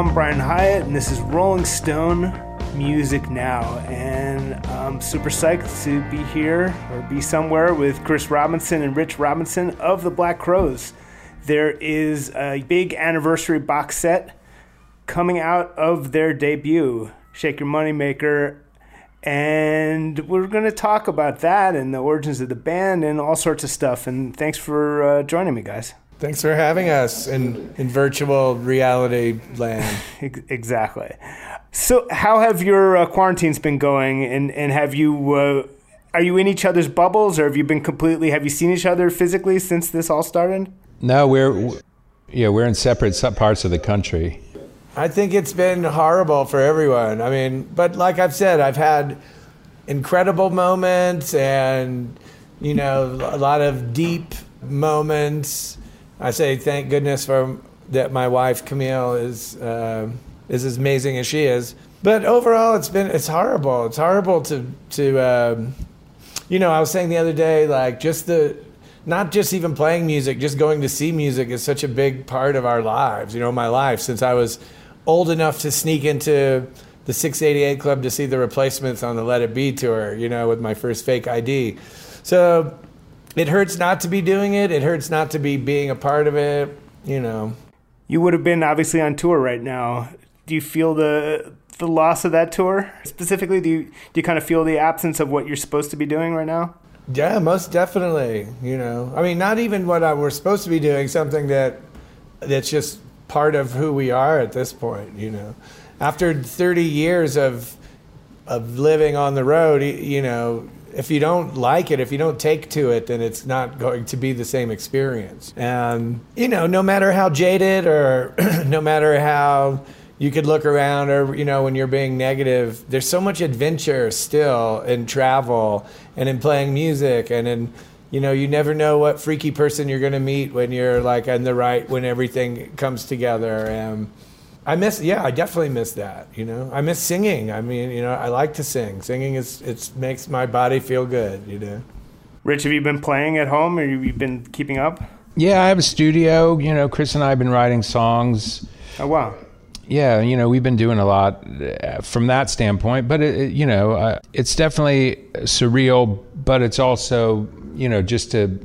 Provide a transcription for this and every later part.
I'm Brian Hiatt, and this is Rolling Stone Music Now. And I'm super psyched to be here or be somewhere with Chris Robinson and Rich Robinson of the Black Crowes. There is a big anniversary box set coming out of their debut, Shake Your Moneymaker. And we're going to talk about that and the origins of the band and all sorts of stuff. And thanks for uh, joining me, guys. Thanks for having us in, in virtual reality land. exactly. So, how have your uh, quarantines been going? And, and have you, uh, are you in each other's bubbles or have you been completely, have you seen each other physically since this all started? No, we're, yeah, we're in separate parts of the country. I think it's been horrible for everyone. I mean, but like I've said, I've had incredible moments and, you know, a lot of deep moments I say thank goodness for that my wife Camille is uh, is as amazing as she is. But overall, it's been it's horrible. It's horrible to to um, you know. I was saying the other day, like just the not just even playing music, just going to see music is such a big part of our lives. You know, my life since I was old enough to sneak into the 688 Club to see the replacements on the Let It Be tour. You know, with my first fake ID. So it hurts not to be doing it. It hurts not to be being a part of it. You know. You would have been obviously on tour right now. Do you feel the the loss of that tour specifically? Do you do you kind of feel the absence of what you're supposed to be doing right now? Yeah, most definitely. You know, I mean, not even what I, we're supposed to be doing. Something that that's just part of who we are at this point. You know, after 30 years of of living on the road, you know, if you don't like it, if you don't take to it, then it's not going to be the same experience. And, you know, no matter how jaded or no matter how you could look around or, you know, when you're being negative, there's so much adventure still in travel and in playing music and in, you know, you never know what freaky person you're going to meet when you're like on the right, when everything comes together. And, I miss, yeah, I definitely miss that. You know, I miss singing. I mean, you know, I like to sing. Singing is it makes my body feel good. You know. Rich, have you been playing at home, or have you been keeping up? Yeah, I have a studio. You know, Chris and I have been writing songs. Oh wow. Yeah, you know, we've been doing a lot uh, from that standpoint, but it, it, you know, uh, it's definitely surreal, but it's also, you know, just to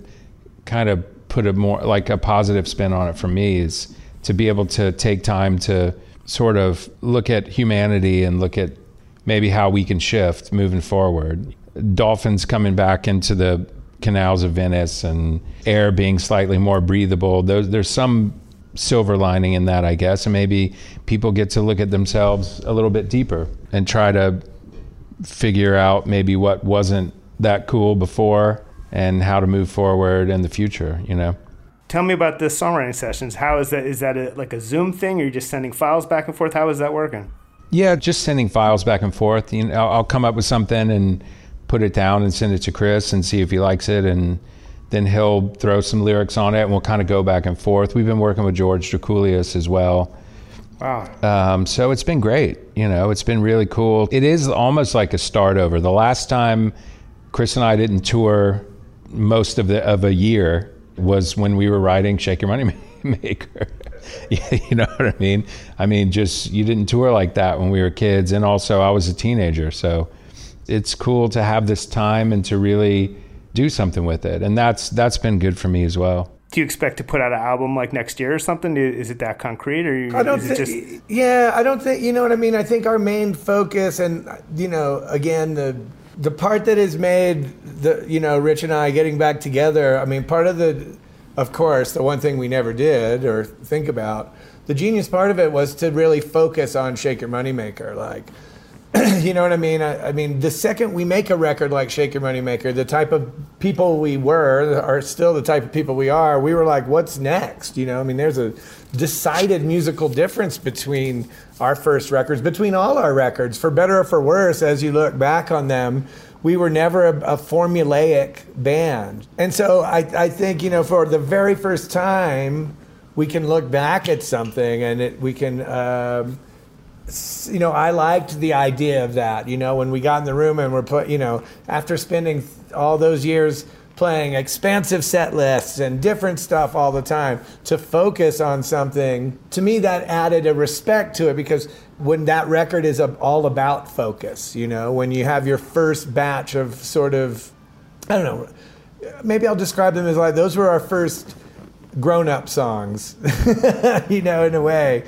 kind of put a more like a positive spin on it for me is to be able to take time to sort of look at humanity and look at maybe how we can shift moving forward. Dolphins coming back into the canals of Venice and air being slightly more breathable. There's, there's some silver lining in that, I guess. And maybe people get to look at themselves a little bit deeper and try to figure out maybe what wasn't that cool before and how to move forward in the future, you know? Tell me about the songwriting sessions. How is that? Is that a, like a Zoom thing? Or you're you just sending files back and forth? How is that working? Yeah, just sending files back and forth. You know, I'll, I'll come up with something and put it down and send it to Chris and see if he likes it, and then he'll throw some lyrics on it, and we'll kind of go back and forth. We've been working with George Drakoulias as well. Wow. Um, so it's been great. You know, it's been really cool. It is almost like a start over. The last time Chris and I didn't tour most of the of a year was when we were writing Shake Your Money Maker. you know what I mean? I mean, just you didn't tour like that when we were kids, and also I was a teenager, so it's cool to have this time and to really do something with it, and that's that's been good for me as well. Do you expect to put out an album like next year or something? Is it that concrete, or I don't think? Just... Yeah, I don't think. You know what I mean? I think our main focus, and you know, again, the the part that has made the you know Rich and I getting back together. I mean, part of the, of course, the one thing we never did or think about. The genius part of it was to really focus on Shake Your Moneymaker, like. you know what I mean? I, I, mean, the second we make a record like Shake Your Moneymaker, the type of people we were are still the type of people we are. We were like, what's next? You know, I mean, there's a decided musical difference between our first records, between all our records, for better or for worse, as you look back on them. We were never a, a formulaic band. And so I, I think, you know, for the very first time, we can look back at something and it, we can, um, you know, I liked the idea of that. You know, when we got in the room and we're put, you know, after spending all those years playing expansive set lists and different stuff all the time to focus on something to me that added a respect to it because when that record is all about focus you know when you have your first batch of sort of i don't know maybe i'll describe them as like those were our first grown-up songs you know in a way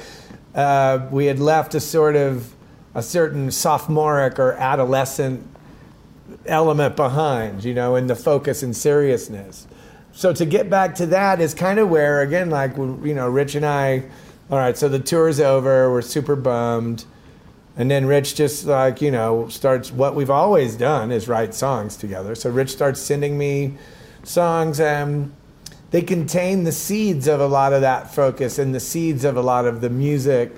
uh, we had left a sort of a certain sophomoric or adolescent element behind, you know, in the focus and seriousness. So to get back to that is kind of where, again, like, you know, Rich and I, all right, so the tour's over, we're super bummed. And then Rich just like, you know, starts what we've always done is write songs together. So Rich starts sending me songs and they contain the seeds of a lot of that focus and the seeds of a lot of the music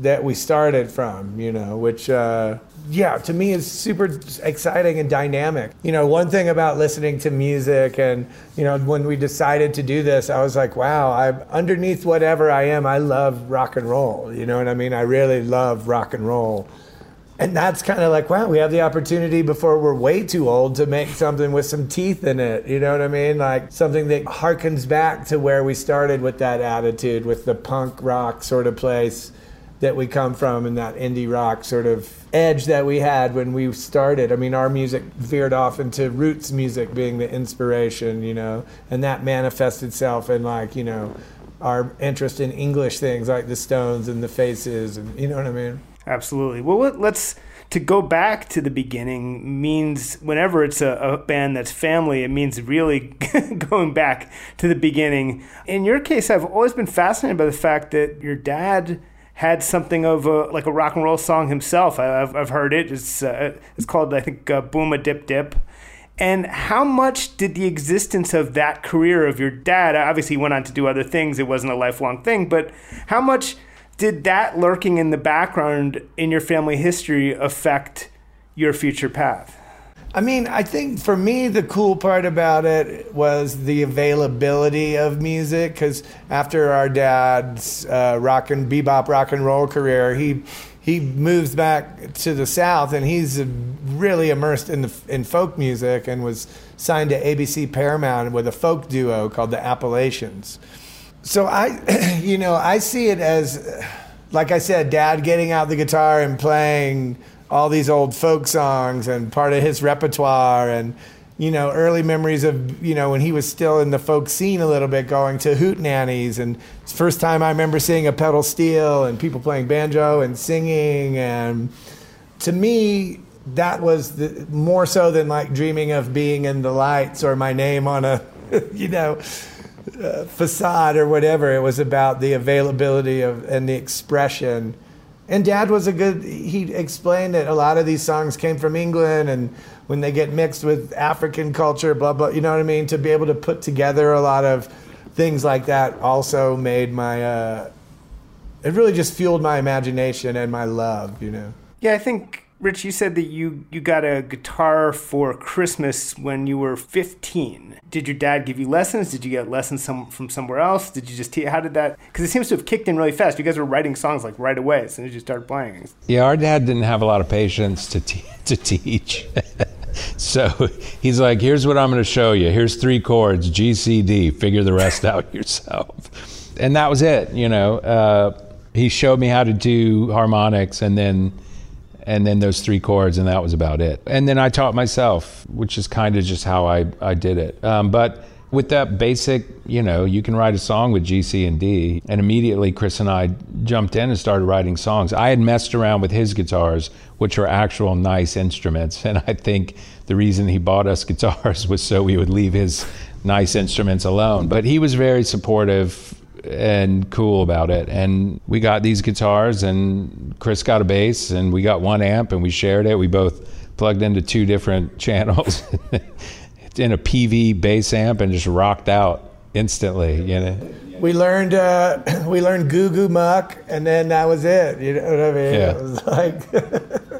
that we started from, you know, which, uh, yeah, to me is super exciting and dynamic. You know, one thing about listening to music and, you know, when we decided to do this, I was like, wow, I underneath whatever I am, I love rock and roll. You know what I mean? I really love rock and roll. And that's kind of like, wow, we have the opportunity before we're way too old to make something with some teeth in it. You know what I mean? Like something that harkens back to where we started with that attitude, with the punk rock sort of place that we come from and that indie rock sort of edge that we had when we started. I mean, our music veered off into roots music being the inspiration, you know, and that manifests itself in like, you know, our interest in English things like the Stones and the Faces, and you know what I mean. Absolutely. Well, let's to go back to the beginning means whenever it's a, a, band that's family, it means really going back to the beginning. In your case, I've always been fascinated by the fact that your dad had something of a like a rock and roll song himself. I, have I've heard it. It's uh, it's called I think uh, Boom a Dip Dip. And how much did the existence of that career of your dad? Obviously, he went on to do other things. It wasn't a lifelong thing, but how much did that lurking in the background in your family history affect your future path? I mean, I think for me, the cool part about it was the availability of music. Because after our dad's uh, rock and bebop rock and roll career, he he moves back to the south, and he's really immersed in the in folk music, and was signed to ABC Paramount with a folk duo called the Appalachians. So I, you know, I see it as, like I said, Dad getting out the guitar and playing all these old folk songs and part of his repertoire and you know early memories of you know when he was still in the folk scene a little bit going to hootenannies and first time I remember seeing a pedal steel and people playing banjo and singing. And to me that was the, more so than like dreaming of being in the lights or my name on a you know uh, facade or whatever it was about the availability of and the expression. And dad was a good he explained that a lot of these songs came from england and when they get mixed with african culture blah blah you know what i mean? To be able to put together a lot of things like that also made my uh, it really just fueled my imagination and my love you know? Yeah i think Rich, you said that you, you got a guitar for Christmas when you were 15. Did your dad give you lessons? Did you get lessons some, from somewhere else? Did you just, how did that, because it seems to have kicked in really fast. You guys were writing songs like right away as soon as you started playing. Yeah, our dad didn't have a lot of patience to, te- to teach. so he's like, here's what I'm going to show you. Here's three chords, G, C, D. Figure the rest out yourself. And that was it, you know. Uh, he showed me how to do harmonics and then and then those three chords, and that was about it. And then I taught myself, which is kind of just how I, I did it. Um, but with that basic, you know, you can write a song with G, C, and D. And immediately Chris and I jumped in and started writing songs. I had messed around with his guitars, which are actual nice instruments. And I think the reason he bought us guitars was so we would leave his nice instruments alone. But he was very supportive and cool about it. And we got these guitars, and Chris got a bass, and we got one amp, and we shared it. We both plugged into two different channels in a PV bass amp and just rocked out instantly. You know. We learned uh, we learned Goo Goo Muck, and then that was it. You know what I mean? Yeah. It was like.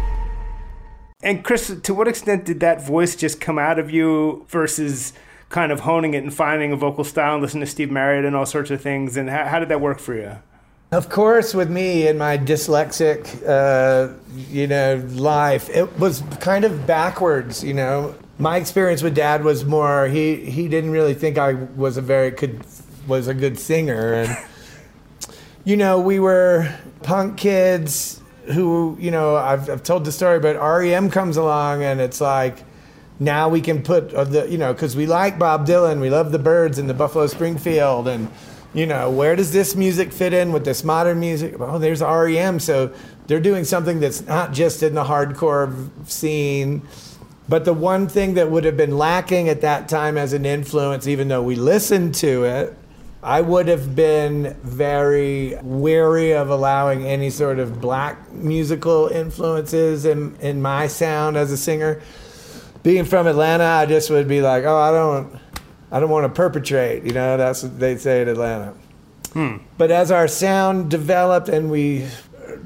And Chris, to what extent did that voice just come out of you versus kind of honing it and finding a vocal style and listening to Steve Marriott and all sorts of things? And how, how did that work for you? Of course, with me and my dyslexic, uh, you know, life, it was kind of backwards. You know, my experience with Dad was more he he didn't really think I was a very could was a good singer, and you know, we were punk kids who you know I've, I've told the story, but REM comes along and it's like now we can put uh, the you know because we like Bob Dylan, we love the Byrds and the Buffalo Springfield, and you know where does this music fit in with this modern music? Oh, there's REM, so they're doing something that's not just in the hardcore scene. But the one thing that would have been lacking at that time as an influence, even though we listened to it, I would have been very wary of allowing any sort of black musical influences in, in my sound as a singer. Being from Atlanta, I just would be like, oh, I don't, I don't want to perpetrate. You know, that's what they say in Atlanta. Hmm. But as our sound developed and we,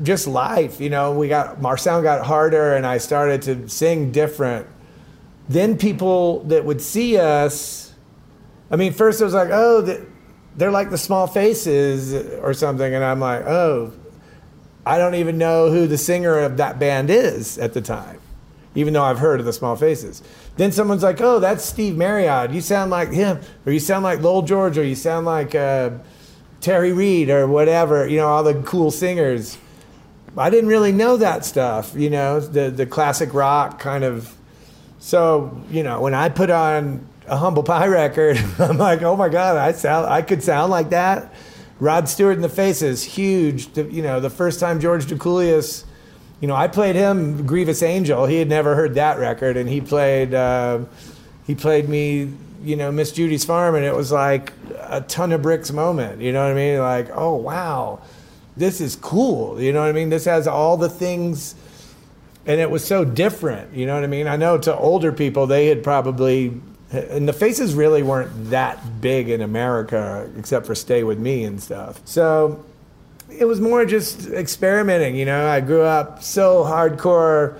just life, you know, we got our sound got harder, and I started to sing different. Then people that would see us, I mean, first it was like, oh. The, they're like the small faces or something and i'm like oh i don't even know who the singer of that band is at the time even though i've heard of the small faces. Then someone's like oh that's steve marriott. You sound like him or you sound like lowell george or you sound like uh, terry reid or whatever you know all the cool singers. I didn't really know that stuff you know the, the classic rock kind of. So you know when i put on a humble pie record. I'm like, oh my god, I sound, I could sound like that. Rod Stewart in the Faces, huge. You know, the first time George Drakoulias, you know, I played him Grievous Angel. He had never heard that record, and he played, uh, he played me, you know, Miss Judy's Farm, and it was like a ton of bricks moment. You know what I mean? Like, oh wow, this is cool. You know what I mean? This has all the things and it was so different. You know what I mean? I know to older people, they had probably and the faces really weren't that big in America, except for Stay With Me and stuff. So it was more just experimenting, you know. I grew up so hardcore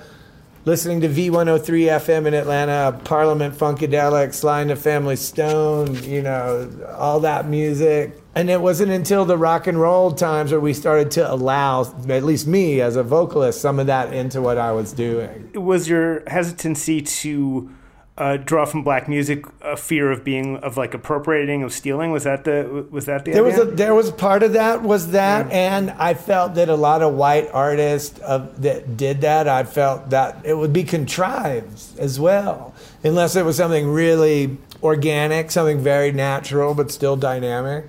listening to V103 FM in Atlanta, Parliament Funkadelic, Sly and the Family Stone, you know, all that music. And it wasn't until the rock and roll times where we started to allow, at least me as a vocalist, some of that into what I was doing. Was your hesitancy to uh, draw from black music a fear of being of like appropriating of stealing was that the was that the there idea? was a, there was part of that was that yeah. and I felt that a lot of white artists of, that did that I felt that it would be contrived as well unless it was something really organic something very natural but still dynamic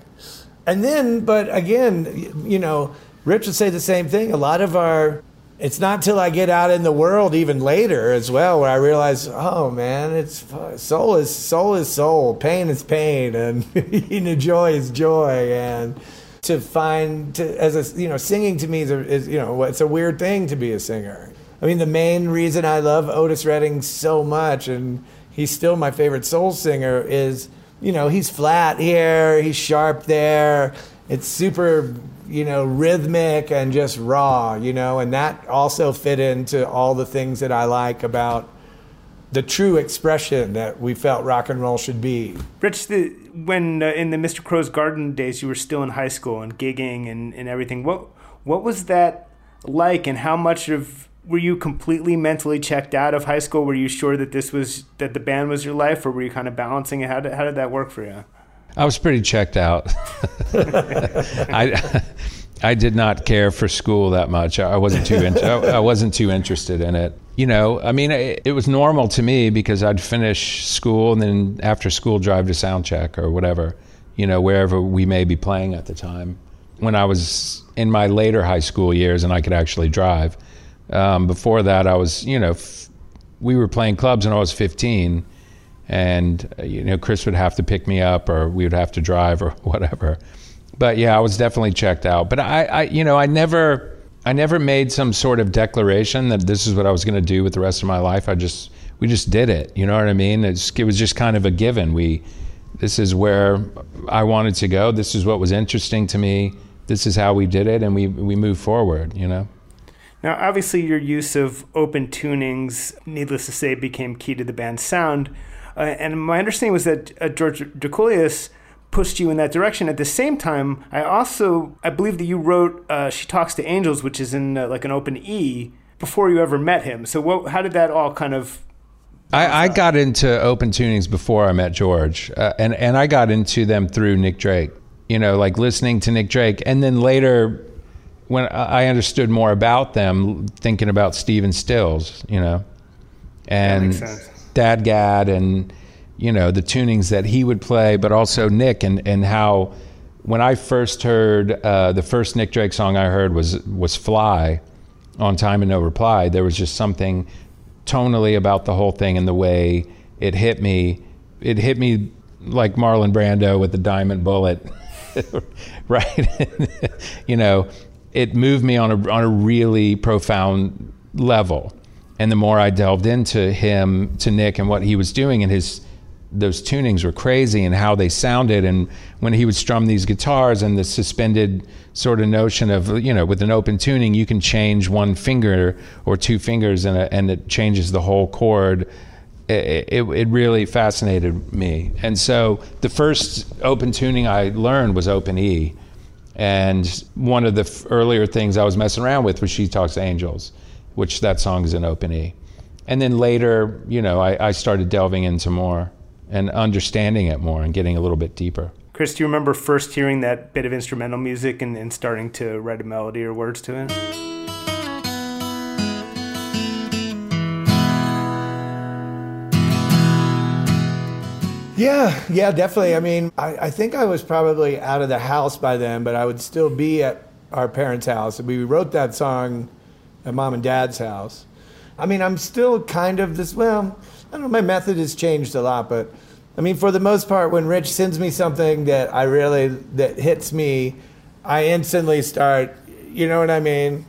and then but again you know Rich would say the same thing a lot of our it's not till I get out in the world even later as well where I realize, oh man, it's soul is soul is soul, pain is pain, and joy is joy, and to find to, as a you know, singing to me is, a, is you know, it's a weird thing to be a singer. I mean, the main reason I love Otis Redding so much, and he's still my favorite soul singer. Is you know he's flat here, he's sharp there. It's super you know rhythmic and just raw. You know, and that also fit into all the things that I like about the true expression that we felt rock and roll should be. Rich, the, when uh, in the Mr. Crowe's Garden days, you were still in high school and gigging and, and everything. What what was that like, and how much of were you completely mentally checked out of high school? Were you sure that this was that the band was your life, or were you kind of balancing it? How did how did that work for you? I was pretty checked out. I I did not care for school that much. I wasn't too in, I wasn't too interested in it. You know, I mean, it, it, was normal to me because I'd finish school and then after school drive to sound check or whatever, you know, wherever we may be playing at the time. When I was in my later high school years and I could actually drive. Um, before that, I was, you know, f- we were playing clubs when I was 15 and you know Chris would have to pick me up or we would have to drive or whatever but yeah, I was definitely checked out. But I, I you know, I never, I never made some sort of declaration that this is what I was going to do with the rest of my life. I just, we just did it. You know what I mean? It's, it was just kind of a given. We, this is where I wanted to go. This is what was interesting to me. This is how we did it, and we we moved forward. You know. Now, obviously, your use of open tunings, needless to say, became key to the band's sound. Uh, and my understanding was that uh, George Drakoulias pushed you in that direction. At the same time, I also I believe that you wrote uh, "She Talks to Angels," which is in uh, like an open E, before you ever met him. So, what, how did that all kind of? I, I got into open tunings before I met George, uh, and and I got into them through Nick Drake. You know, like listening to Nick Drake, and then later, when I understood more about them, thinking about Stephen Stills. You know, and Dadgad and you know the tunings that he would play, but also Nick and and how when I first heard uh, the first Nick Drake song I heard was was Fly on Time and No Reply. There was just something tonally about the whole thing and the way it hit me. It hit me like Marlon Brando with the diamond bullet, right? you know, it moved me on a on a really profound level. And the more I delved into him, to Nick, and what he was doing, and his those tunings were crazy and how they sounded and when he would strum these guitars and the suspended sort of notion of you know with an open tuning you can change one finger or two fingers and, and it changes the whole chord. It, it, it, really fascinated me. And so the first open tuning i learned was open e. And one of the earlier things i was messing around with was she talks angels which that song is in open e and then later you know I, I started delving into more and understanding it more and getting a little bit deeper. Chris, do you remember first hearing that bit of instrumental music and, and starting to write a melody or words to it? Yeah, yeah, definitely. I mean, I, I, think I was probably out of the house by then, but I would still be at our parents' house. We wrote that song at mom and dad's house. I mean, I'm still kind of this, well, I don't know, my method has changed a lot, but I mean, for the most part, when Rich sends me something that I really, that hits me, I instantly start, you know what I mean?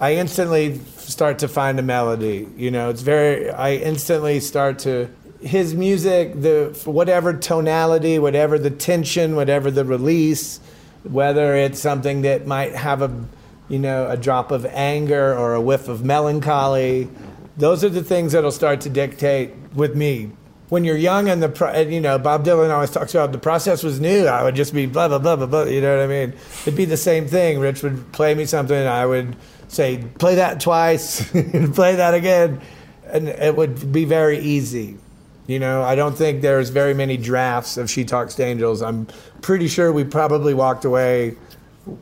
I instantly start to find a melody. You know, it's very, I instantly start to, his music, the whatever tonality, whatever the tension, whatever the release, whether it's something that might have a, you know, a drop of anger or a whiff of melancholy, those are the things that'll start to dictate with me. When you're young and the, pro- you know, Bob Dylan always talks about the process was new. I would just be blah, blah, blah, blah, blah. You know what I mean? It'd be the same thing. Rich would play me something. I would say, play that twice, and play that again. And it would be very easy. You know, I don't think there's very many drafts of She Talks to Angels. I'm pretty sure we probably walked away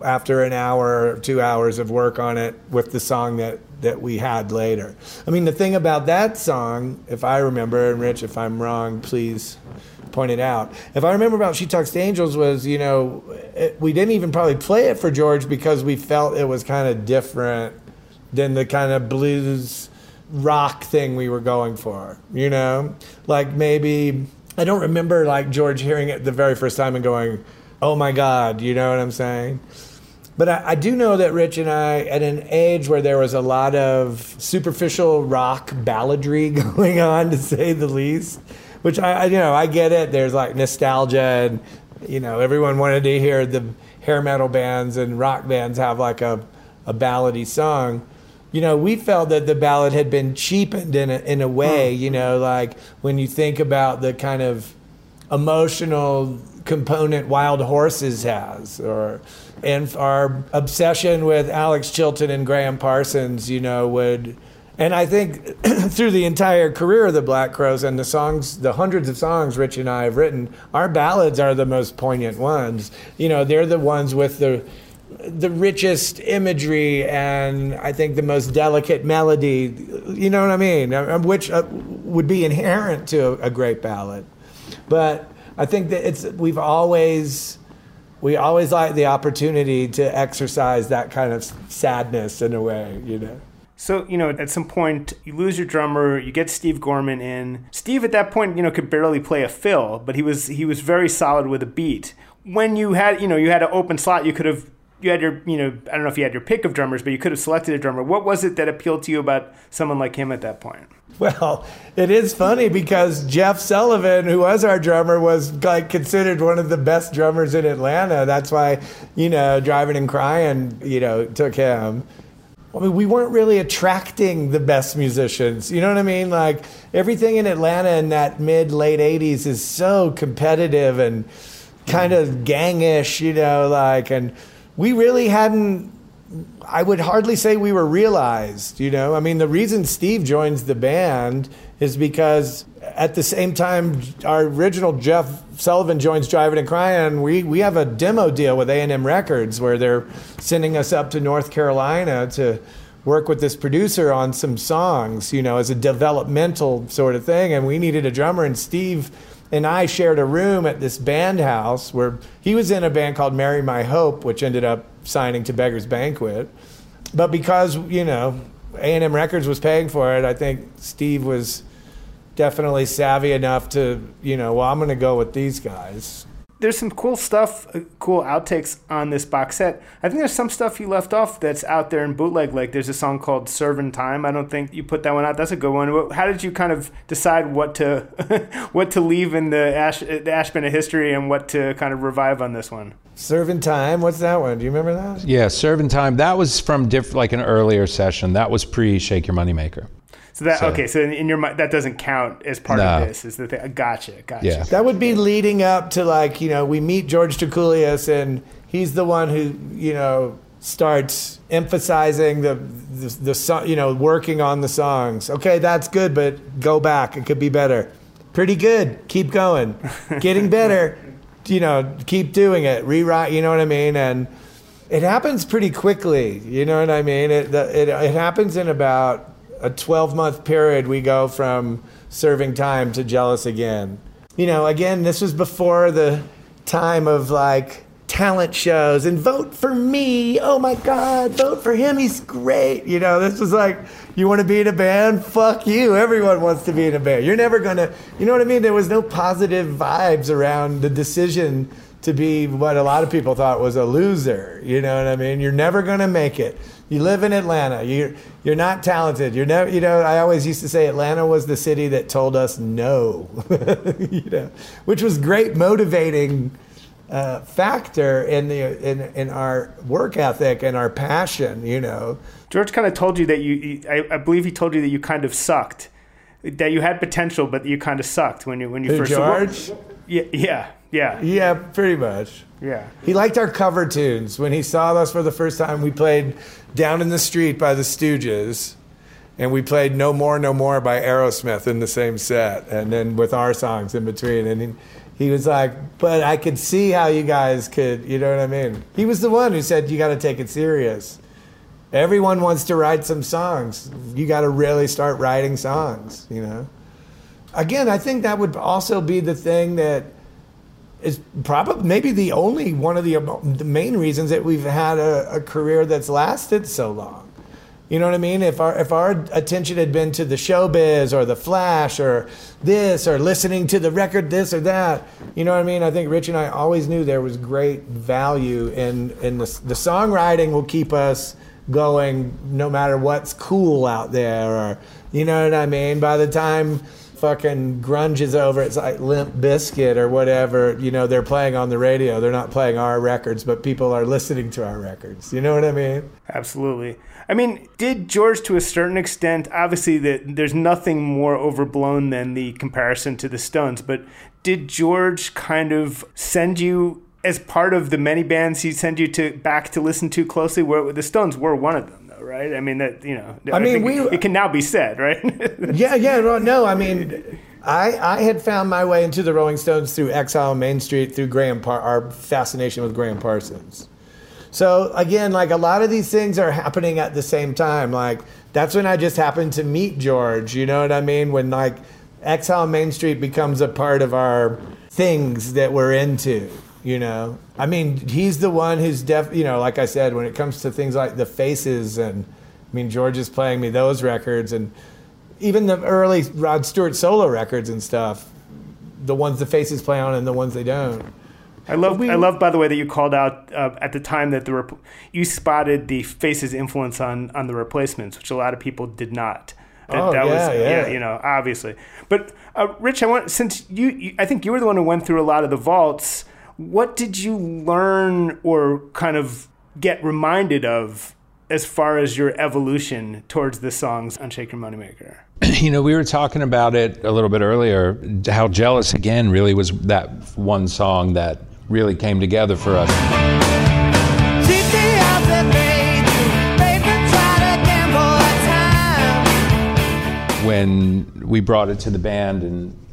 after an hour or two hours of work on it with the song that that we had later. I mean, the thing about that song, if I remember, and Rich, if I'm wrong, please point it out. If I remember about She Talks to Angels was, you know, it, we didn't even probably play it for George because we felt it was kind of different than the kind of blues rock thing we were going for, you know? Like maybe, I don't remember like George hearing it the very first time and going, oh my God, you know what I'm saying? But I, I, do know that Rich and I, at an age where there was a lot of superficial rock balladry going on, to say the least, which I, I you know I get it. There's like nostalgia, and you know everyone wanted to hear the hair metal bands and rock bands have like a a ballady song. You know, we felt that the ballad had been cheapened in a, in a way. Hmm. You know, like when you think about the kind of emotional component Wild Horses has, or and our obsession with Alex Chilton and Gram Parsons, you know, would. And I think through the entire career of the Black Crowes and the songs, the hundreds of songs Rich and I have written, our ballads are the most poignant ones. You know, they're the ones with the the richest imagery and I think the most delicate melody. You know what I mean? Uh, Which uh, would be inherent to a, a great ballad. But I think that it's we've always we always like the opportunity to exercise that kind of sadness in a way, you know. So, you know, at some point, you lose your drummer, you get Steve Gorman in. Steve at that point, you know, could barely play a fill, but he was he was very solid with a beat. When you had, you know, you had an open slot, you could have you had your, you know, I don't know if you had your pick of drummers, but you could have selected a drummer. What was it that appealed to you about someone like him at that point? Well, it is funny because Jeff Sullivan, who was our drummer, was like considered one of the best drummers in Atlanta. That's why, you know, driving and crying, you know, took him. I mean, we weren't really attracting the best musicians. You know what I mean? Like everything in Atlanta in that mid late '80s is so competitive and kind of gangish, you know, like and we really hadn't I would hardly say we were realized, you know. I mean, the reason Steve joins the band is because at the same time our original Jeff Sullivan joins Driving and Crying, we, we have a demo deal with A&M Records where they're sending us up to North Carolina to work with this producer on some songs, you know, as a developmental sort of thing. And we needed a drummer, and Steve and I shared a room at this band house where he was in a band called Mary My Hope, which ended up signing to Beggar's Banquet. But because, you know, A&M Records was paying for it, I think Steve was definitely savvy enough to, you know, well, I'm going to go with these guys there's some cool stuff, uh, cool outtakes on this box set. I think there's some stuff you left off that's out there in bootleg. Like there's a song called "Serving Time." I don't think you put that one out. That's a good one. How did you kind of decide what to what to leave in the Ash the Ashman of history and what to kind of revive on this one? Serving Time. What's that one? Do you remember that? Yeah, Serving Time. That was from diff- like an earlier session. That was pre Shake Your Moneymaker. So that so, okay. So in your mind, that doesn't count as part no. of this. Is the thing? Gotcha. Gotcha. Yeah. That would be leading up to like you know we meet George Drakoulias and he's the one who you know starts emphasizing the, the the, you know working on the songs. Okay, that's good, but go back. It could be better. Pretty good. Keep going. Getting better. you know, keep doing it. Rewrite. You know what I mean? And it happens pretty quickly. You know what I mean? It it, it happens in about a 12 month period, we go from serving time to jealous again. You know, again, this was before the time of like talent shows and vote for me. Oh my God, vote for him. He's great. You know, this was like, you want to be in a band? Fuck you. Everyone wants to be in a band. You're never going to, you know what I mean? There was no positive vibes around the decision to be what a lot of people thought was a loser. You know what I mean? You're never going to make it. You live in Atlanta. You're you're not talented. You're never. You know, I always used to say Atlanta was the city that told us no. you know, which was great motivating uh, factor in the in in our work ethic and our passion. You know, George kind of told you that you. I, I believe he told you that you kind of sucked. That you had potential, but you kind of sucked when you when you Who, first. George. Yeah, yeah, yeah. Yeah, pretty much. Yeah. He liked our cover tunes. When he saw us for the first time, we played Down in the Street by the Stooges. And we played No More, No More by Aerosmith in the same set. And then with our songs in between. And he, he was like, but I could see how you guys could, you know what I mean? He was the one who said, you got to take it serious. Everyone wants to write some songs. You got to really start writing songs, you know? Again, I think that would also be the thing that is probably maybe the only one of the, the main reasons that we've had a, a, career that's lasted so long. You know what I mean? If our if our attention had been to the showbiz or the flash or this or listening to the record this or that, you know what I mean? I think Rich and I always knew there was great value in in the, the songwriting will keep us going no matter what's cool out there or you know what I mean? By the time fucking grunge is over, it's like Limp Bizkit or whatever. You know, they're playing on the radio. They're not playing our records, but people are listening to our records. You know what I mean? Absolutely. I mean, did George, to a certain extent, obviously that there's nothing more overblown than the comparison to the Stones, but did George kind of send you as part of the many bands he sent you to back to listen to closely? Where the Stones were one of them, though, right? I mean, that you know, I mean, we- it can now be said, right? Yeah, yeah, no, no. I mean, I I had found my way into the Rolling Stones through Exile on Main Street through Gram Par- our fascination with Gram Parsons. So again, like a lot of these things are happening at the same time. Like that's when I just happened to meet George. You know what I mean? When like Exile on Main Street becomes a part of our things that we're into. You know, I mean, he's the one who's def. You know, like I said, when it comes to things like the Faces and, I mean, George is playing me those records and even the early Rod Stewart solo records and stuff. The ones the Faces play on and the ones they don't. I love, we- I love, by the way, that you called out uh, at the time that the rep- you spotted the Faces' influence on on the replacements, which a lot of people did not. That, Oh, that yeah, was, yeah. you know, obviously. But uh, Rich, I want since you, you, I think you were the one who went through a lot of the vaults. What did you learn or kind of get reminded of as far as your evolution towards the songs on Shake Your Moneymaker? you know, we were talking about it a little bit earlier. How jealous again really was that one song that really came together for us. When we brought it to the band and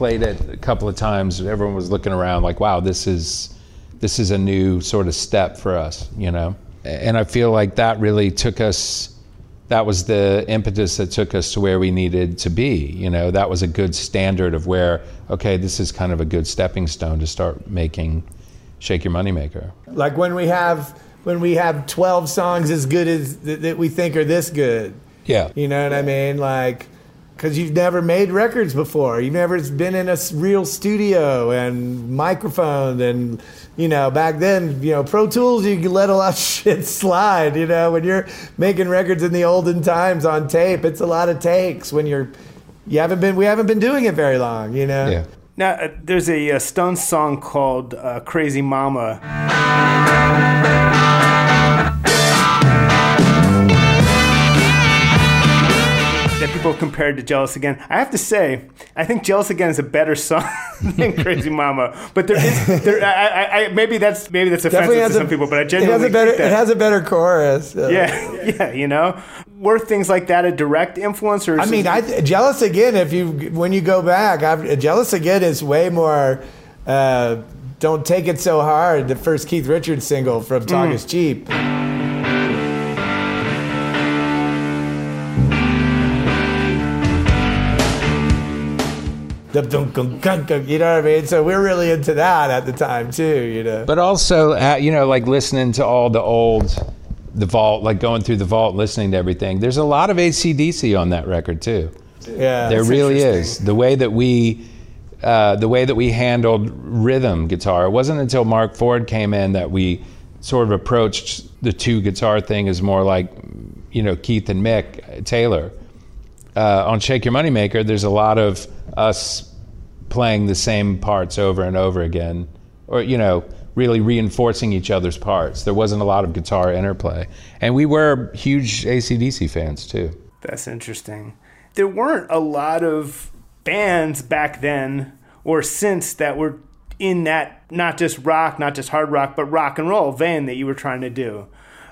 played it a couple of times, everyone was looking around like, "Wow, this is this is a new sort of step for us," you know. And I feel like that really took us that was the impetus that took us to where we needed to be. You know, that was a good standard of where, okay, this is kind of a good stepping stone to start making Shake Your Moneymaker. Like when we have when we have twelve songs as good as that, that we think are this good. Yeah. You know what I mean? Like, because you've never made records before. You've never been in a real studio and microphone. And, you know, back then, you know, Pro Tools, you could let a lot of shit slide. You know, when you're making records in the olden times on tape, it's a lot of takes when you're, you haven't been, we haven't been doing it very long, you know? Yeah. Now, uh, there's a, uh Stones song called uh, "Crazy Mama." People compared to Jealous Again. I have to say, I think Jealous Again is a better song than Crazy Mama. But there is, there, I, I, I, maybe that's maybe that's offensive to some people, but I it has a better, it has a better chorus. Uh, yeah, yeah, you know, were things like that a direct influence, or I mean, I jealous again. If you when you go back, I've, jealous again is way more. Uh, don't take it so hard. The first Keith Richards single from Talk Is Cheap. You know what I mean? So we're really into that at the time too. You know. But also, uh, you know, like listening to all the old, the vault, like going through the vault, listening to everything. There's a lot of ACDC on that record too. yeah. There really is. The way that we, uh, the way that we handled rhythm guitar. It wasn't until Marc Ford came in that we sort of approached the two guitar thing as more like, you know, Keith and Mick Taylor. Uh, on Shake Your Moneymaker, there's a lot of us playing the same parts over and over again, or you know, really reinforcing each other's parts. There wasn't a lot of guitar interplay, and we were huge ACDC fans too. That's interesting. There weren't a lot of bands back then or since that were in that not just rock, not just hard rock, but rock and roll vein that you were trying to do.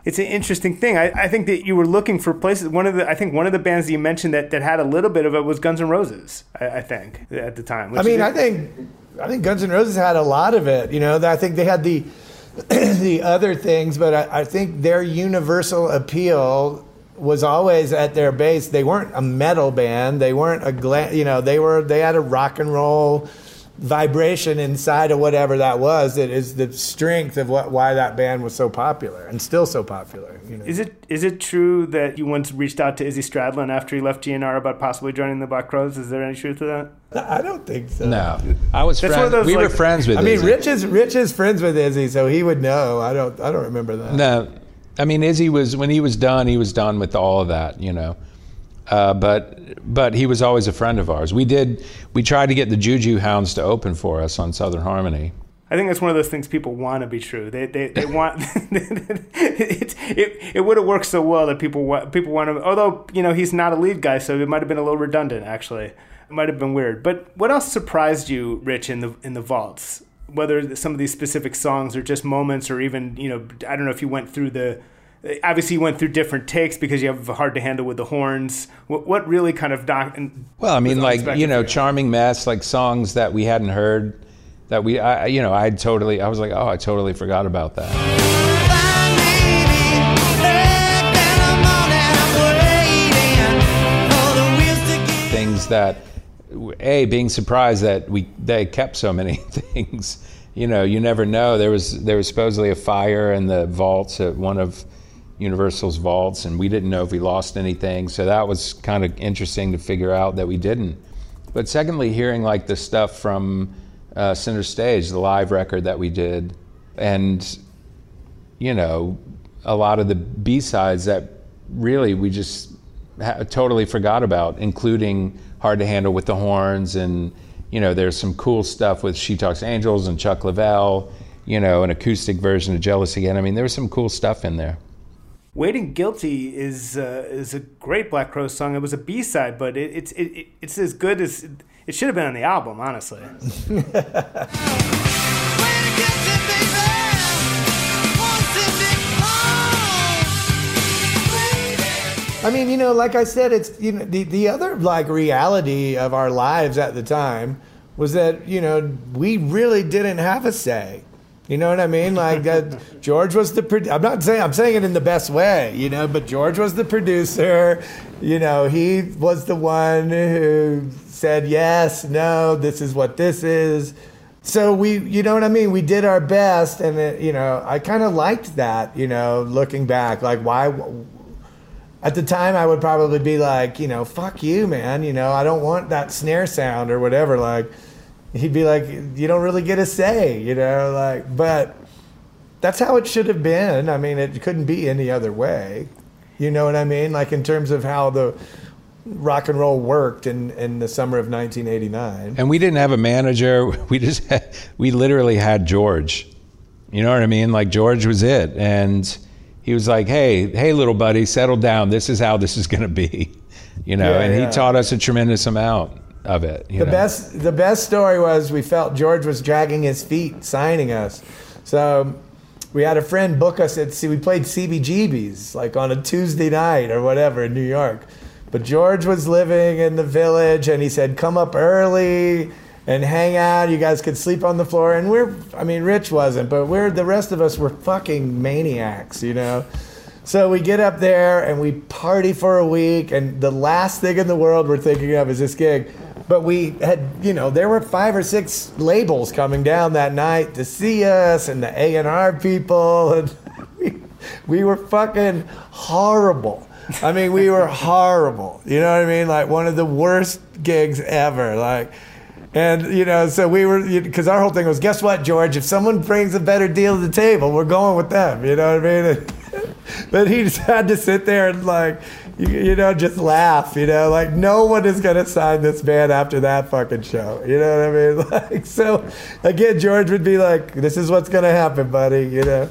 It's an interesting thing. I, I think that you were looking for places. One of the I think one of the bands that you mentioned that, that had a little bit of it was Guns N' Roses. I, I think at the time. which I mean, I think I think Guns N' Roses had a lot of it. You know, I think they had the the other things, but I, I think their universal appeal was always at their base. They weren't a metal band. They weren't a gla- you know they were they had a rock and roll vibration inside of whatever that was. That is the strength of what why that band was so popular and still so popular. You know. Is it is it true that you once reached out to Izzy Stradlin after he left GNR about possibly joining the Black Crowes? Is there any truth to that? I don't think so. No, I was. That's friend- one of those, we were friends with. I mean, Izzy. Rich is Rich is friends with Izzy, so he would know. I don't. I don't remember that. No, I mean Izzy was when he was done. He was done with all of that, you know. Uh, but but he was always a friend of ours. We did we tried to get the Juju Hounds to open for us on Southern Harmony. I think that's one of those things people want to be true. They they, they want it, it, it would have worked so well that people want people want to. Although you know he's not a lead guy, so it might have been a little redundant. Actually, it might have been weird. But what else surprised you, Rich, in the in the vaults? Whether some of these specific songs or just moments, or even you know, I don't know if you went through the. Obviously, you went through different takes because you have hard to handle with the horns. What, what really kind of doc? Well, I mean, like you know, charming mess, like songs that we hadn't heard that we, I, you know, I totally, I was like, oh, I totally forgot about that. Things that, a being surprised that we they kept so many things. You know, you never know. There was there was supposedly a fire in the vaults at one of Universal's vaults, and we didn't know if we lost anything. So that was kind of interesting to figure out that we didn't. But secondly, hearing like the stuff from uh, Center Stage, the live record that we did, and you know, a lot of the B sides that really we just ha- totally forgot about, including Hard to Handle with the Horns, and you know, there's some cool stuff with She Talks Angels and Chuck Leavell. you know, an acoustic version of Jealous Again. I mean, there was some cool stuff in there. Waiting Guilty is uh, is a great Black Crowes song. It was a B side, but it, it's it, it's as good as it should have been on the album, honestly. I mean, you know, like I said, it's you know the the other like reality of our lives at the time was that you know we really didn't have a say. You know what I mean? Like that, George was the. Pro- I'm not saying I'm saying it in the best way, you know, but George was the producer. You know, he was the one who said yes, no, this is what this is. So we, you know what I mean? We did our best, and it, you know, I kind of liked that. You know, looking back, like why. At the time, I would probably be like, you know, fuck you, man. You know, I don't want that snare sound or whatever. Like, he'd be like, you don't really get a say, you know, like, but that's how it should have been. I mean, it couldn't be any other way. You know what I mean? Like, in terms of how the rock and roll worked in, in the summer of 1989. And we didn't have a manager. We just had, we literally had George. You know what I mean? Like George was it, and he was like, "Hey, hey, little buddy, settle down. This is how this is going to be." You know, Yeah, and yeah. he taught us a tremendous amount of it. you The know. best the best story was we felt George was dragging his feet signing us. So we had a friend book us at see we played CBGB's like on a Tuesday night or whatever in New York. But George was living in the village and he said come up early and hang out. You guys could sleep on the floor and we're I mean Rich wasn't, but we're the rest of us were fucking maniacs, you know. So we get up there and we party for a week, and the last thing in the world we're thinking of is this gig. But we had, you know, there were five or six labels coming down that night to see us, and the A and R people, and we, we were fucking horrible. I mean, we were horrible. You know what I mean? Like one of the worst gigs ever. Like. And you know, so we were because our whole thing was, guess what, George? If someone brings a better deal to the table, we're going with them. You know what I mean? but he just had to sit there and like, you, you know, just laugh. You know, like no one is gonna sign this band after that fucking show. You know what I mean? Like, so again, George would be like, "This is what's gonna happen, buddy." You know.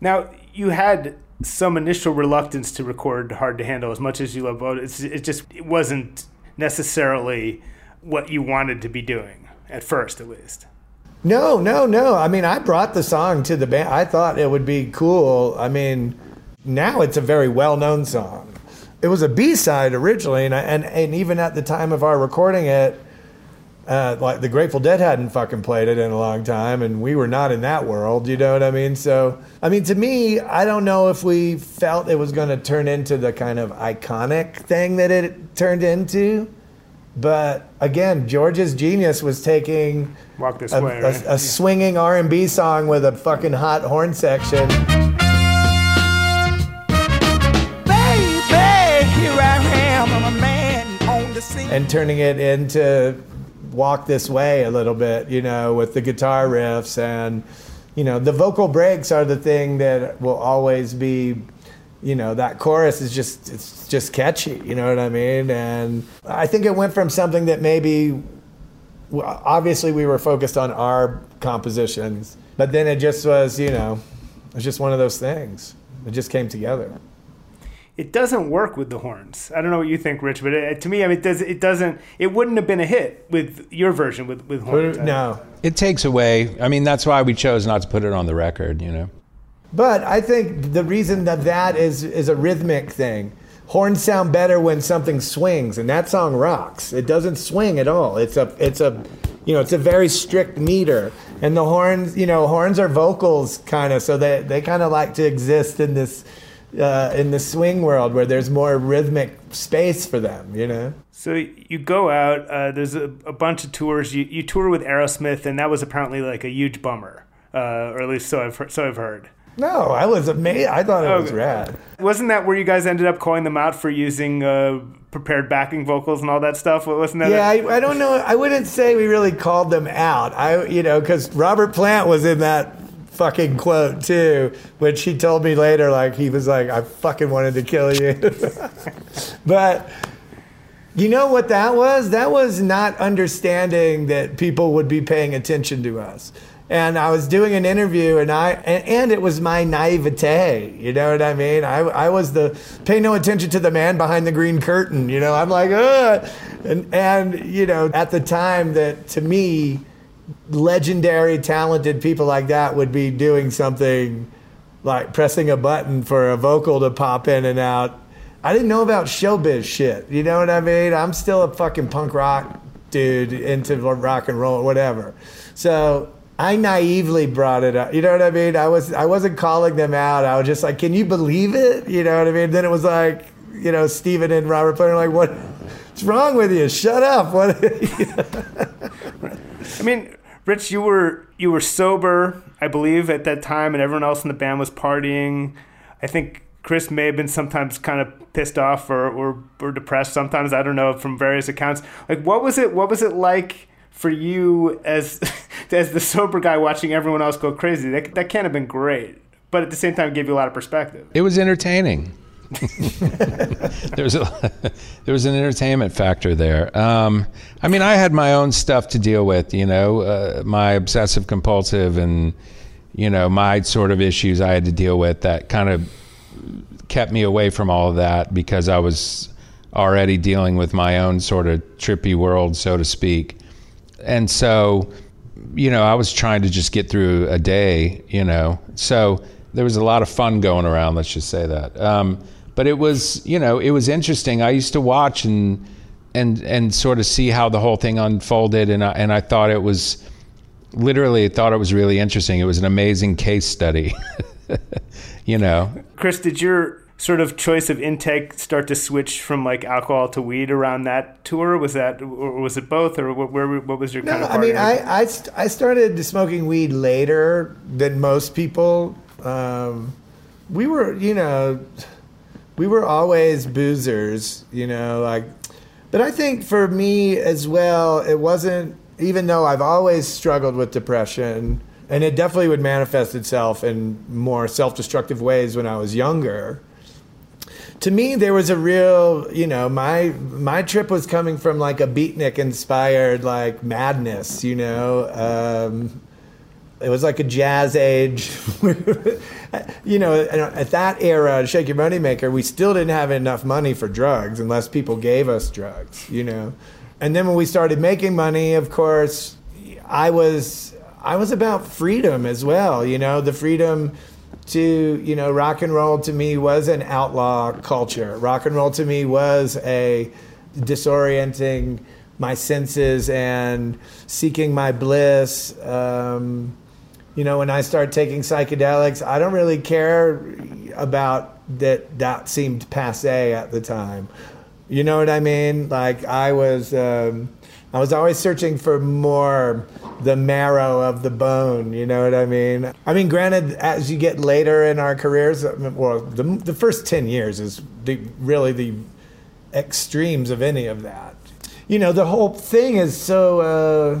Now you had some initial reluctance to record "Hard to Handle" as much as you love it. It's, it just it wasn't necessarily what you wanted to be doing at first, at least. No, no, no. I mean, I brought the song to the band. I thought it would be cool. I mean, now it's a very well-known song. It was a B-side originally, and I, and and even at the time of our recording it, uh, like the Grateful Dead hadn't fucking played it in a long time, and we were not in that world. You know what I mean? So, I mean, to me, I don't know if we felt it was going to turn into the kind of iconic thing that it turned into. But again, George's genius was taking a, way, a- right? a swinging R&B song with a fucking hot horn section. And turning it into Walk This Way a little bit, you know, with the guitar riffs and, you know, the vocal breaks are the thing that will always be you know that chorus is just it's just catchy you know what i mean? And i think it went from something that maybe obviously we were focused on our compositions but then it just was you know it's just one of those things. It just came together it doesn't work with the horns. I don't know what you think, Rich, but it, to me, I mean, it does. It doesn't. It wouldn't have been a hit with your version with with horns. No, It takes away. I mean, that's why we chose not to put it on the record. You know. But I think the reason that that is is a rhythmic thing. Horns sound better when something swings, and that song rocks. It doesn't swing at all. It's a it's a you know it's a very strict meter, and the horns you know horns are vocals kind of, so they they kind of like to exist in this uh, in the swing world where there's more rhythmic space for them. You know. So you go out. Uh, there's a, a, bunch of tours. You, you tour with Aerosmith, and that was apparently like a huge bummer, uh, or at least so I've heard, so I've heard. No, I was amazed. I thought it okay. was rad. Wasn't that where you guys ended up calling them out for using uh, prepared backing vocals and all that stuff? Wasn't that? Yeah, I I don't know. I wouldn't say we really called them out. I, you know, because Robert Plant was in that fucking quote too, which he told me later. Like he was like, "I fucking wanted to kill you," but. You know what that was? That was not understanding that people would be paying attention to us and I was doing an interview, and I and, and, it was my naivete. You know what I mean? I I was the pay no attention to the man behind the green curtain. You know, I'm like, Ugh. and and you know, at the time that to me, legendary, talented people like that would be doing something like pressing a button for a vocal to pop in and out. I didn't know about showbiz shit. You know what I mean? I'm still a fucking punk rock dude into rock and roll, whatever. So I naively brought it up. You know what I mean? I was I wasn't calling them out. I was just like, "Can you believe it?" You know what I mean? Then it was like, you know, Steven and Robert Plant like, "What? What's wrong with you? Shut up!" What? I mean, Rich, you were you were sober, I believe, at that time, and everyone else in the band was partying. I think Chris may have been sometimes kind of pissed off or, or, or depressed sometimes. I don't know from various accounts. Like, what was it? What was it like? for you as as the sober guy watching everyone else go crazy. That that can't have been great, but at the same time, gave you a lot of perspective. It was entertaining. there was a there was an entertainment factor there. Um, I mean, I had my own stuff to deal with. You know, uh, my obsessive compulsive and you know my sort of issues I had to deal with that kind of kept me away from all of that because I was already dealing with my own sort of trippy world, so to speak and so you know i was trying to just get through a day you know so there was a lot of fun going around let's just say that um, but it was you know it was interesting i used to watch and and and sort of see how the whole thing unfolded and I, and I thought it was literally thought it was really interesting it was an amazing case study you know chris did your sort of choice of intake start to switch from like alcohol to weed around that tour? Was that, or was it both, or what, where, what was your no, kind of? I mean, I, I, I started smoking weed later than most people. Um, we were, you know, we were always boozers, you know, like, but I think for me as well, it wasn't, even though I've always struggled with depression, and it definitely would manifest itself in more self destructive ways when I was younger to me there was a real you know my my trip was coming from like a beatnik inspired like madness you know um, it was like a jazz age. You know at that era shake your money maker we still didn't have enough money for drugs unless people gave us drugs you know? And then when we started making money of course i was i was about freedom as well you know? The freedom to you know rock and roll to me was an outlaw culture. Rock and roll to me was a disorienting my senses and seeking my bliss um, you know when i start taking psychedelics i don't really care about that that seemed passe at the time you know what i mean like i was um, I was always searching for more the marrow of the bone. You know what I mean? I mean, granted, as you get later in our careers, well, the, the first 10 years is the, really the extremes of any of that. You know, the whole thing is so, uh,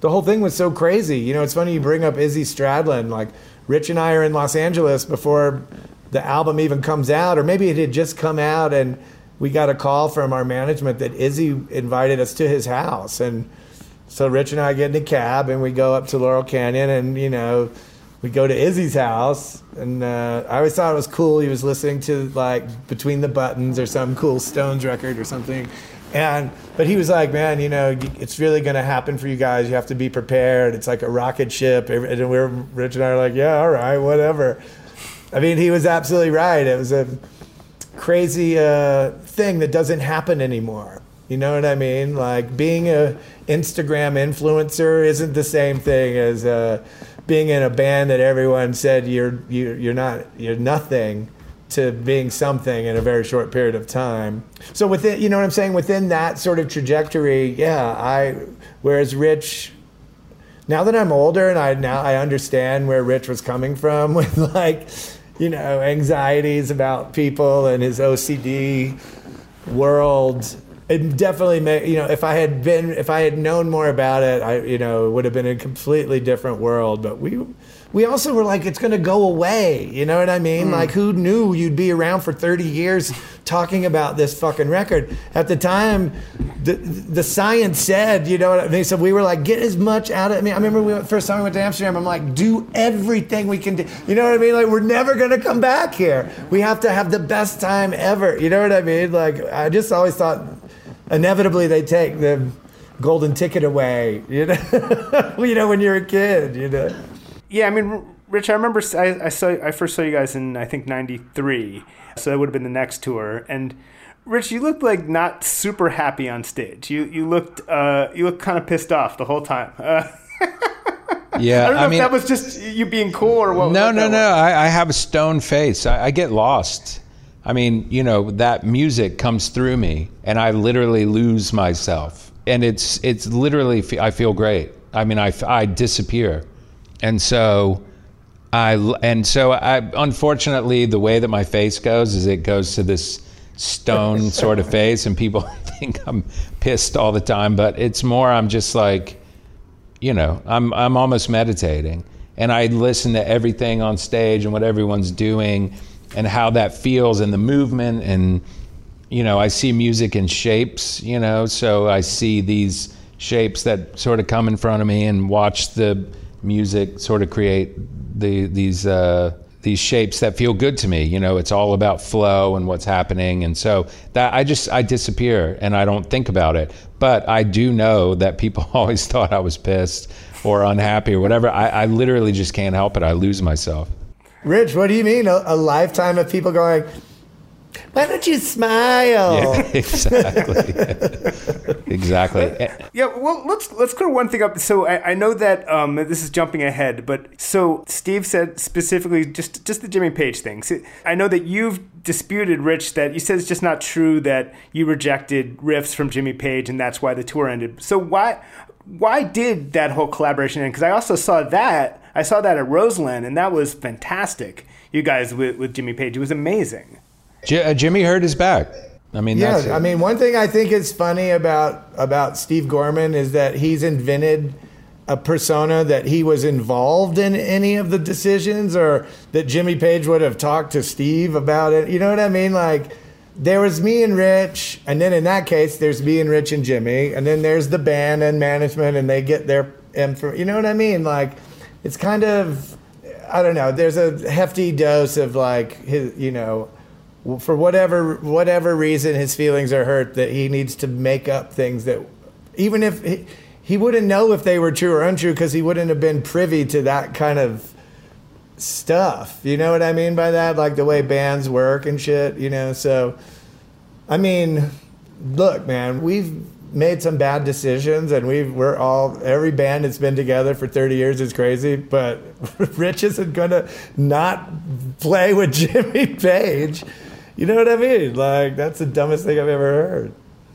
the whole thing was so crazy. You know, it's funny you bring up Izzy Stradlin. Like, Rich and I are in Los Angeles before the album even comes out, or maybe it had just come out, and we got a call from our management that Izzy invited us to his house, and so Rich and I get in a cab and we go up to Laurel Canyon, and you know, we go to Izzy's house, and uh, I always thought it was cool. He was listening to like Between the Buttons or some cool Stones record or something. And but he was like, man, you know, it's really going to happen for you guys. You have to be prepared. It's like a rocket ship. And we are Rich and I are like, yeah, all right, whatever. I mean, he was absolutely right. It was a crazy uh, thing that doesn't happen anymore. You know what I mean? Like being a Instagram influencer isn't the same thing as uh, being in a band that everyone said you're you, you're not you're nothing to being something in a very short period of time. So within, you know what I'm saying, within that sort of trajectory, yeah, I whereas Rich now that I'm older and I now I understand where Rich was coming from with like, you know, anxieties about people and his OCD world. It definitely made, you know, if I had been, if I had known more about it, I, you know, it would have been a completely different world. But we, we also were like, it's going to go away. You know what I mean? Mm. Like, who knew you'd be around for 30 years talking about this fucking record? At the time, the the science said, you know what I mean? So we were like, get as much out of I mean, I remember we went, first time we went to Amsterdam, I'm like, do everything we can do. You know what I mean? Like, we're never going to come back here. We have to have the best time ever. You know what I mean? Like, I just always thought inevitably they take the golden ticket away, you know, you know, when you're a kid, you know yeah, I mean, Rich, I remember I, I saw I first saw you guys in I think '93, so that would have been the next tour. And Rich, you looked like not super happy on stage. You you looked uh, you looked kind of pissed off the whole time. Uh, yeah, I don't know I if mean, that was just you being cool or what. No, no, no. I, I, have a stone face. I, I get lost. I mean, you know, that music comes through me, and I literally lose myself. And it's it's literally I feel great. I mean, I I disappear and so I and so I unfortunately the way that my face goes is it goes to this stone sort of face, and people think I'm pissed all the time, but it's more I'm just like, you know, I'm I'm almost meditating, and I listen to everything on stage and what everyone's doing, and how that feels, and the movement, and you know, I see music in shapes, you know, so I see these shapes that sort of come in front of me and watch the music sort of create the, these uh, these shapes that feel good to me. You know, it's all about flow and what's happening, and so that I just I disappear and I don't think about it. But I do know that people always thought I was pissed or unhappy or whatever. I, I literally just can't help it. I lose myself. Rich, what do you mean? A, a lifetime of people going, why don't you smile? Yeah, exactly. exactly. Yeah, well, let's let's clear one thing up. So I, I know that um, this is jumping ahead, but so Steve said specifically just just the Jimmy Page thing. So I know that you've disputed Rich that you said it's just not true that you rejected riffs from Jimmy Page and that's why the tour ended. So why why did that whole collaboration end? Because I also saw that I saw that at Roseland and that was fantastic. You guys with, with Jimmy Page, it was amazing. J- uh, Jimmy hurt his back. I mean, yeah. I mean, one thing I think is funny about about Steve Gorman is that he's invented a persona that he was involved in any of the decisions, or that Jimmy Page would have talked to Steve about it. You know what I mean? Like, there was me and Rich, and then in that case, there's me and Rich and Jimmy, and then there's the band and management, and they get their info. You know what I mean? Like, it's kind of, I don't know. There's a hefty dose of like his, you know for whatever whatever reason his feelings are hurt that he needs to make up things that even if he, he wouldn't know if they were true or untrue because he wouldn't have been privy to that kind of stuff. You know what i mean by that? Like the way bands work and shit you know? So i mean look man we've made some bad decisions and we we're all every band that's been together for 30 years is crazy but rich isn't gonna not play with jimmy page you know what I mean? Like that's the dumbest thing I've ever heard.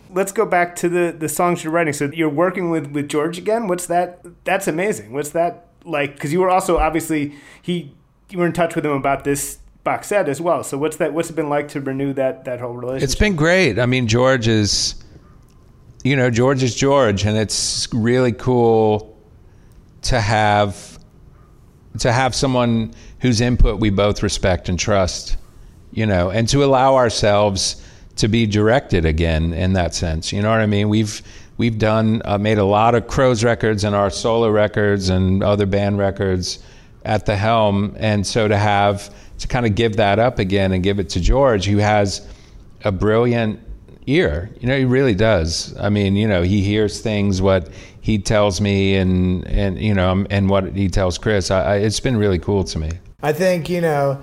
Let's go back to the the songs you're writing. So you're working with with George again. What's that? That's amazing. What's that like? Because you were also obviously he you were in touch with him about this box set as well. So what's that? What's it been like to renew that that whole relationship? It's been great. I mean, George is, you know, George is George, and it's really cool to have to have someone whose input we both respect and trust you know, and to allow ourselves to be directed again in that sense. You know what I mean? We've we've done uh, made a lot of Crowes records and our solo records and other band records at the helm, and so to have to kind of give that up again and give it to George, who has a brilliant ear. You know, he really does. I mean, you know, he hears things what he tells me, and and you know, and what he tells Chris. I, I, it's been really cool to me. I think you know,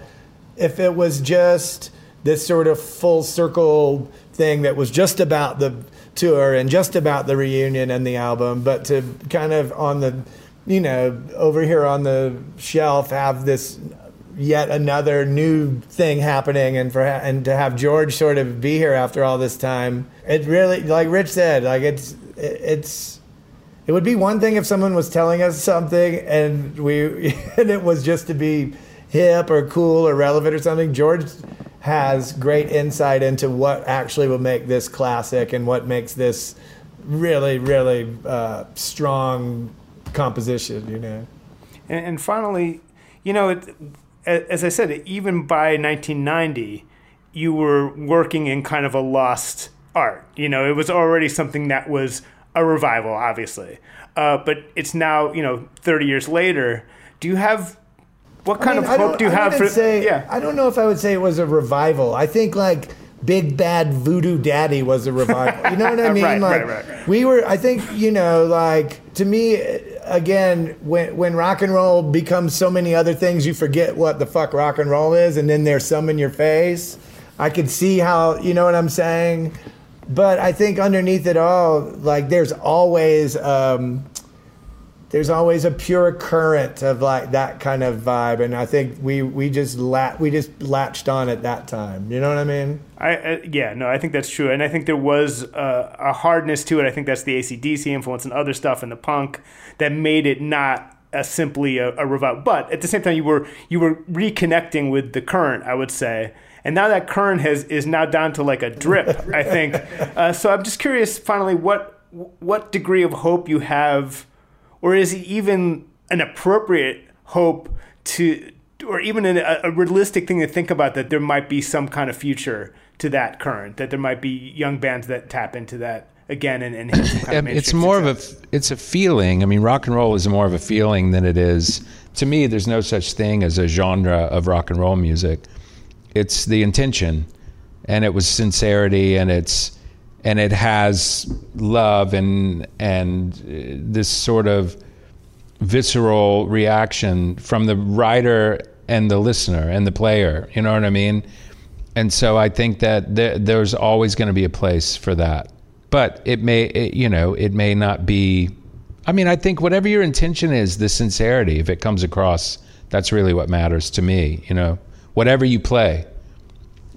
if it was just this sort of full circle thing that was just about the tour and just about the reunion and the album, but to kind of on the, you know, over here on the shelf have this yet another new thing happening and for and to have George sort of be here after all this time it really like Rich said like it's it's it would be one thing if someone was telling us something and we and it was just to be hip or cool or relevant or something George has great insight into what actually will make this classic and what makes this really really uh, strong composition you know and, and finally you know it as I said, even by 1990, you were working in kind of a lost art. You know, it was already something that was a revival, obviously. Uh, but it's now, you know, 30 years later. Do you have what kind I mean, of hope do you I have for? Say, yeah, I don't know if I would say it was a revival. I think like Big Bad Voodoo Daddy was a revival. You know what I mean? right, like right, right. we were. I think you know, like to me, again, when when rock and roll becomes so many other things, you forget what the fuck rock and roll is, and then there's some in your face. I could see how you know what I'm saying, but I think underneath it all, like there's always. Um, there's always a pure current of like that kind of vibe, and I think we we just la- we just latched on at that time. You know what I mean? I, uh, yeah, no, I think that's true, and I think there was a, a hardness to it. I think that's the ACDC influence and other stuff in the punk that made it not a simply a, a revival. But at the same time, you were you were reconnecting with the current. I would say. And now that current has is now down to like a drip, I think. Uh, so I'm just curious, finally, what what degree of hope you have or is it even an appropriate hope to or even a, a, realistic thing to think about that there might be some kind of future to that current that there might be young bands that tap into that again and, and it's more success. of a it's a feeling i mean rock and roll is more of a feeling than it is to me there's no such thing as a genre of rock and roll music it's the intention and it was sincerity and it's and it has love and and uh, this sort of visceral reaction from the writer and the listener and the player. You know what I mean? And so I think that there, there's always going to be a place for that. But it may, it, you know, it may not be. I mean, I think whatever your intention is, the sincerity, if it comes across, that's really what matters to me. You know, whatever you play,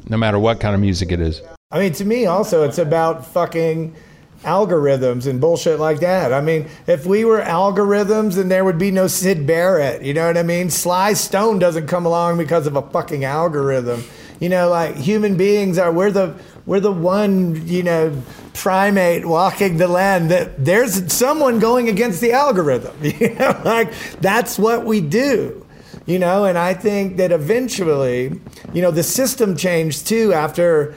no matter what kind of music it is. I mean, to me, also, it's about fucking algorithms and bullshit like that. I mean, if we were algorithms, then there would be no Syd Barrett. You know what I mean? Sly Stone doesn't come along because of a fucking algorithm. You know, like human beings are. We're the we're the one you know primate walking the land that there's someone going against the algorithm. You know, like that's what we do you know and i think that eventually you know the system changed too after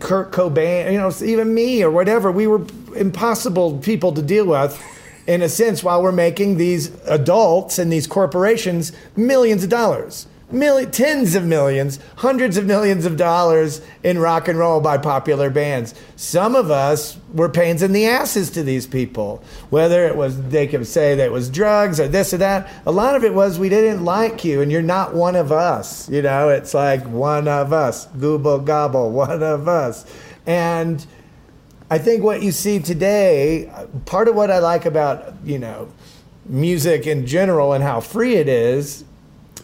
Kurt Cobain, you know, even me or whatever. We were impossible people to deal with in a sense while we're making these adults and these corporations millions of dollars tens of millions, hundreds of millions of dollars in rock and roll by popular bands. Some of us were pains in the asses to these people, whether it was they could say that it was drugs or this or that. A lot of it was we didn't like you and you're not one of us. You know, it's like one of us, gooble gobble, one of us. And I think what you see today, part of what I like about, you know, music in general and how free it is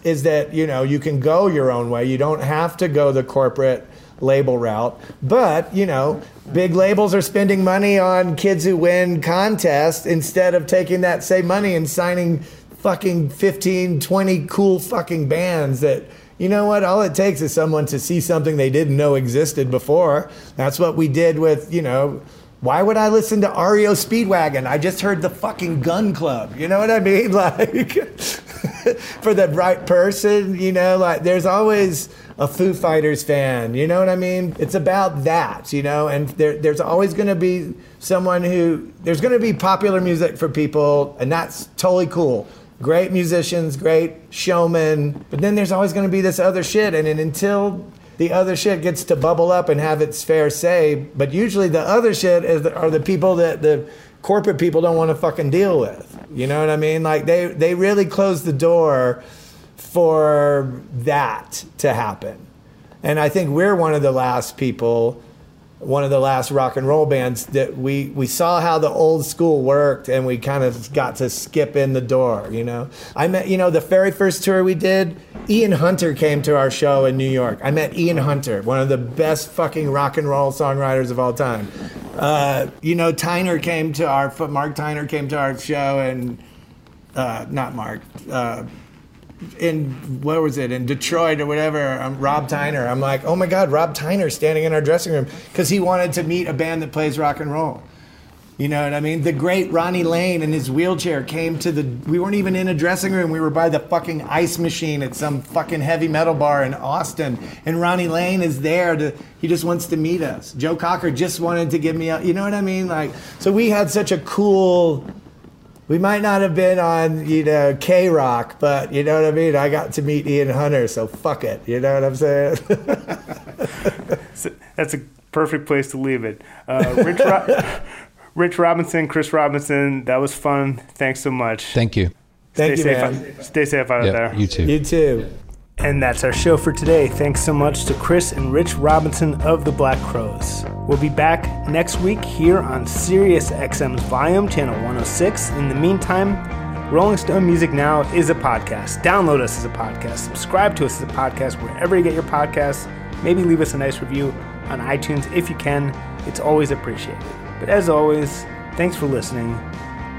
is that you know you can go your own way. You don't have to go the corporate label route. But, you know, big labels are spending money on kids who win contests instead of taking that same money and signing fucking 15, 20 cool fucking bands that you know what? All it takes is someone to see something they didn't know existed before. That's what we did with, you know, why would I listen to REO Speedwagon? I just heard the fucking Gun Club. You know what I mean? Like for the right person, you know, like there's always a Foo Fighters fan, you know what I mean? It's about that, you know, and there, there's always going to be someone who, there's going to be popular music for people, and that's totally cool. Great musicians, great showmen, but then there's always going to be this other shit, and, and until the other shit gets to bubble up and have its fair say, but usually the other shit is the, are the people that the corporate people don't want to fucking deal with. You know what I mean? Like they they really close the door for that to happen. And I think we're one of the last people, one of the last rock and roll bands that we, we saw how the old school worked and we kind of got to skip in the door, you know? I met, you know, the very first tour we did, Ian Hunter came to our show in New York. I met Ian Hunter, one of the best fucking rock and roll songwriters of all time. Uh, you know, Tyner came to our, Mark Tyner came to our show and, uh, not Mark, uh, in where was it in Detroit or whatever. Um, Rob Tyner. I'm like, oh my God, Rob Tyner standing in our dressing room because he wanted to meet a band that plays rock and roll. You know what I mean? The great Ronnie Lane in his wheelchair came to the. We weren't even in a dressing room. We were by the fucking ice machine at some fucking heavy metal bar in Austin. And Ronnie Lane is there to. He just wants to meet us. Joe Cocker just wanted to give me a. You know what I mean? Like, so we had such a cool we might not have been on, you know, K Rock, but you know what I mean? I got to meet Ian Hunter, so fuck it. You know what I'm saying? That's a perfect place to leave it. Uh, Rich, Ro- Rich Robinson, Chris Robinson, that was fun. Thanks so much. Thank you. Thank stay you, safe man. Out, stay safe out Yep, there. You too. You too. And that's our show for today. Thanks so much to Chris and Rich Robinson of the Black Crowes. We'll be back next week here on Sirius XM's Volume, Channel 106. In the meantime, Rolling Stone Music Now is a podcast. Download us as a podcast. Subscribe to us as a podcast wherever you get your podcasts. Maybe leave us a nice review on iTunes if you can. It's always appreciated. But as always, thanks for listening.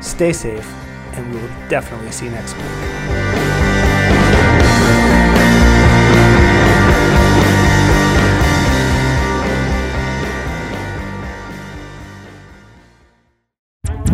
Stay safe, and we will definitely see you next week.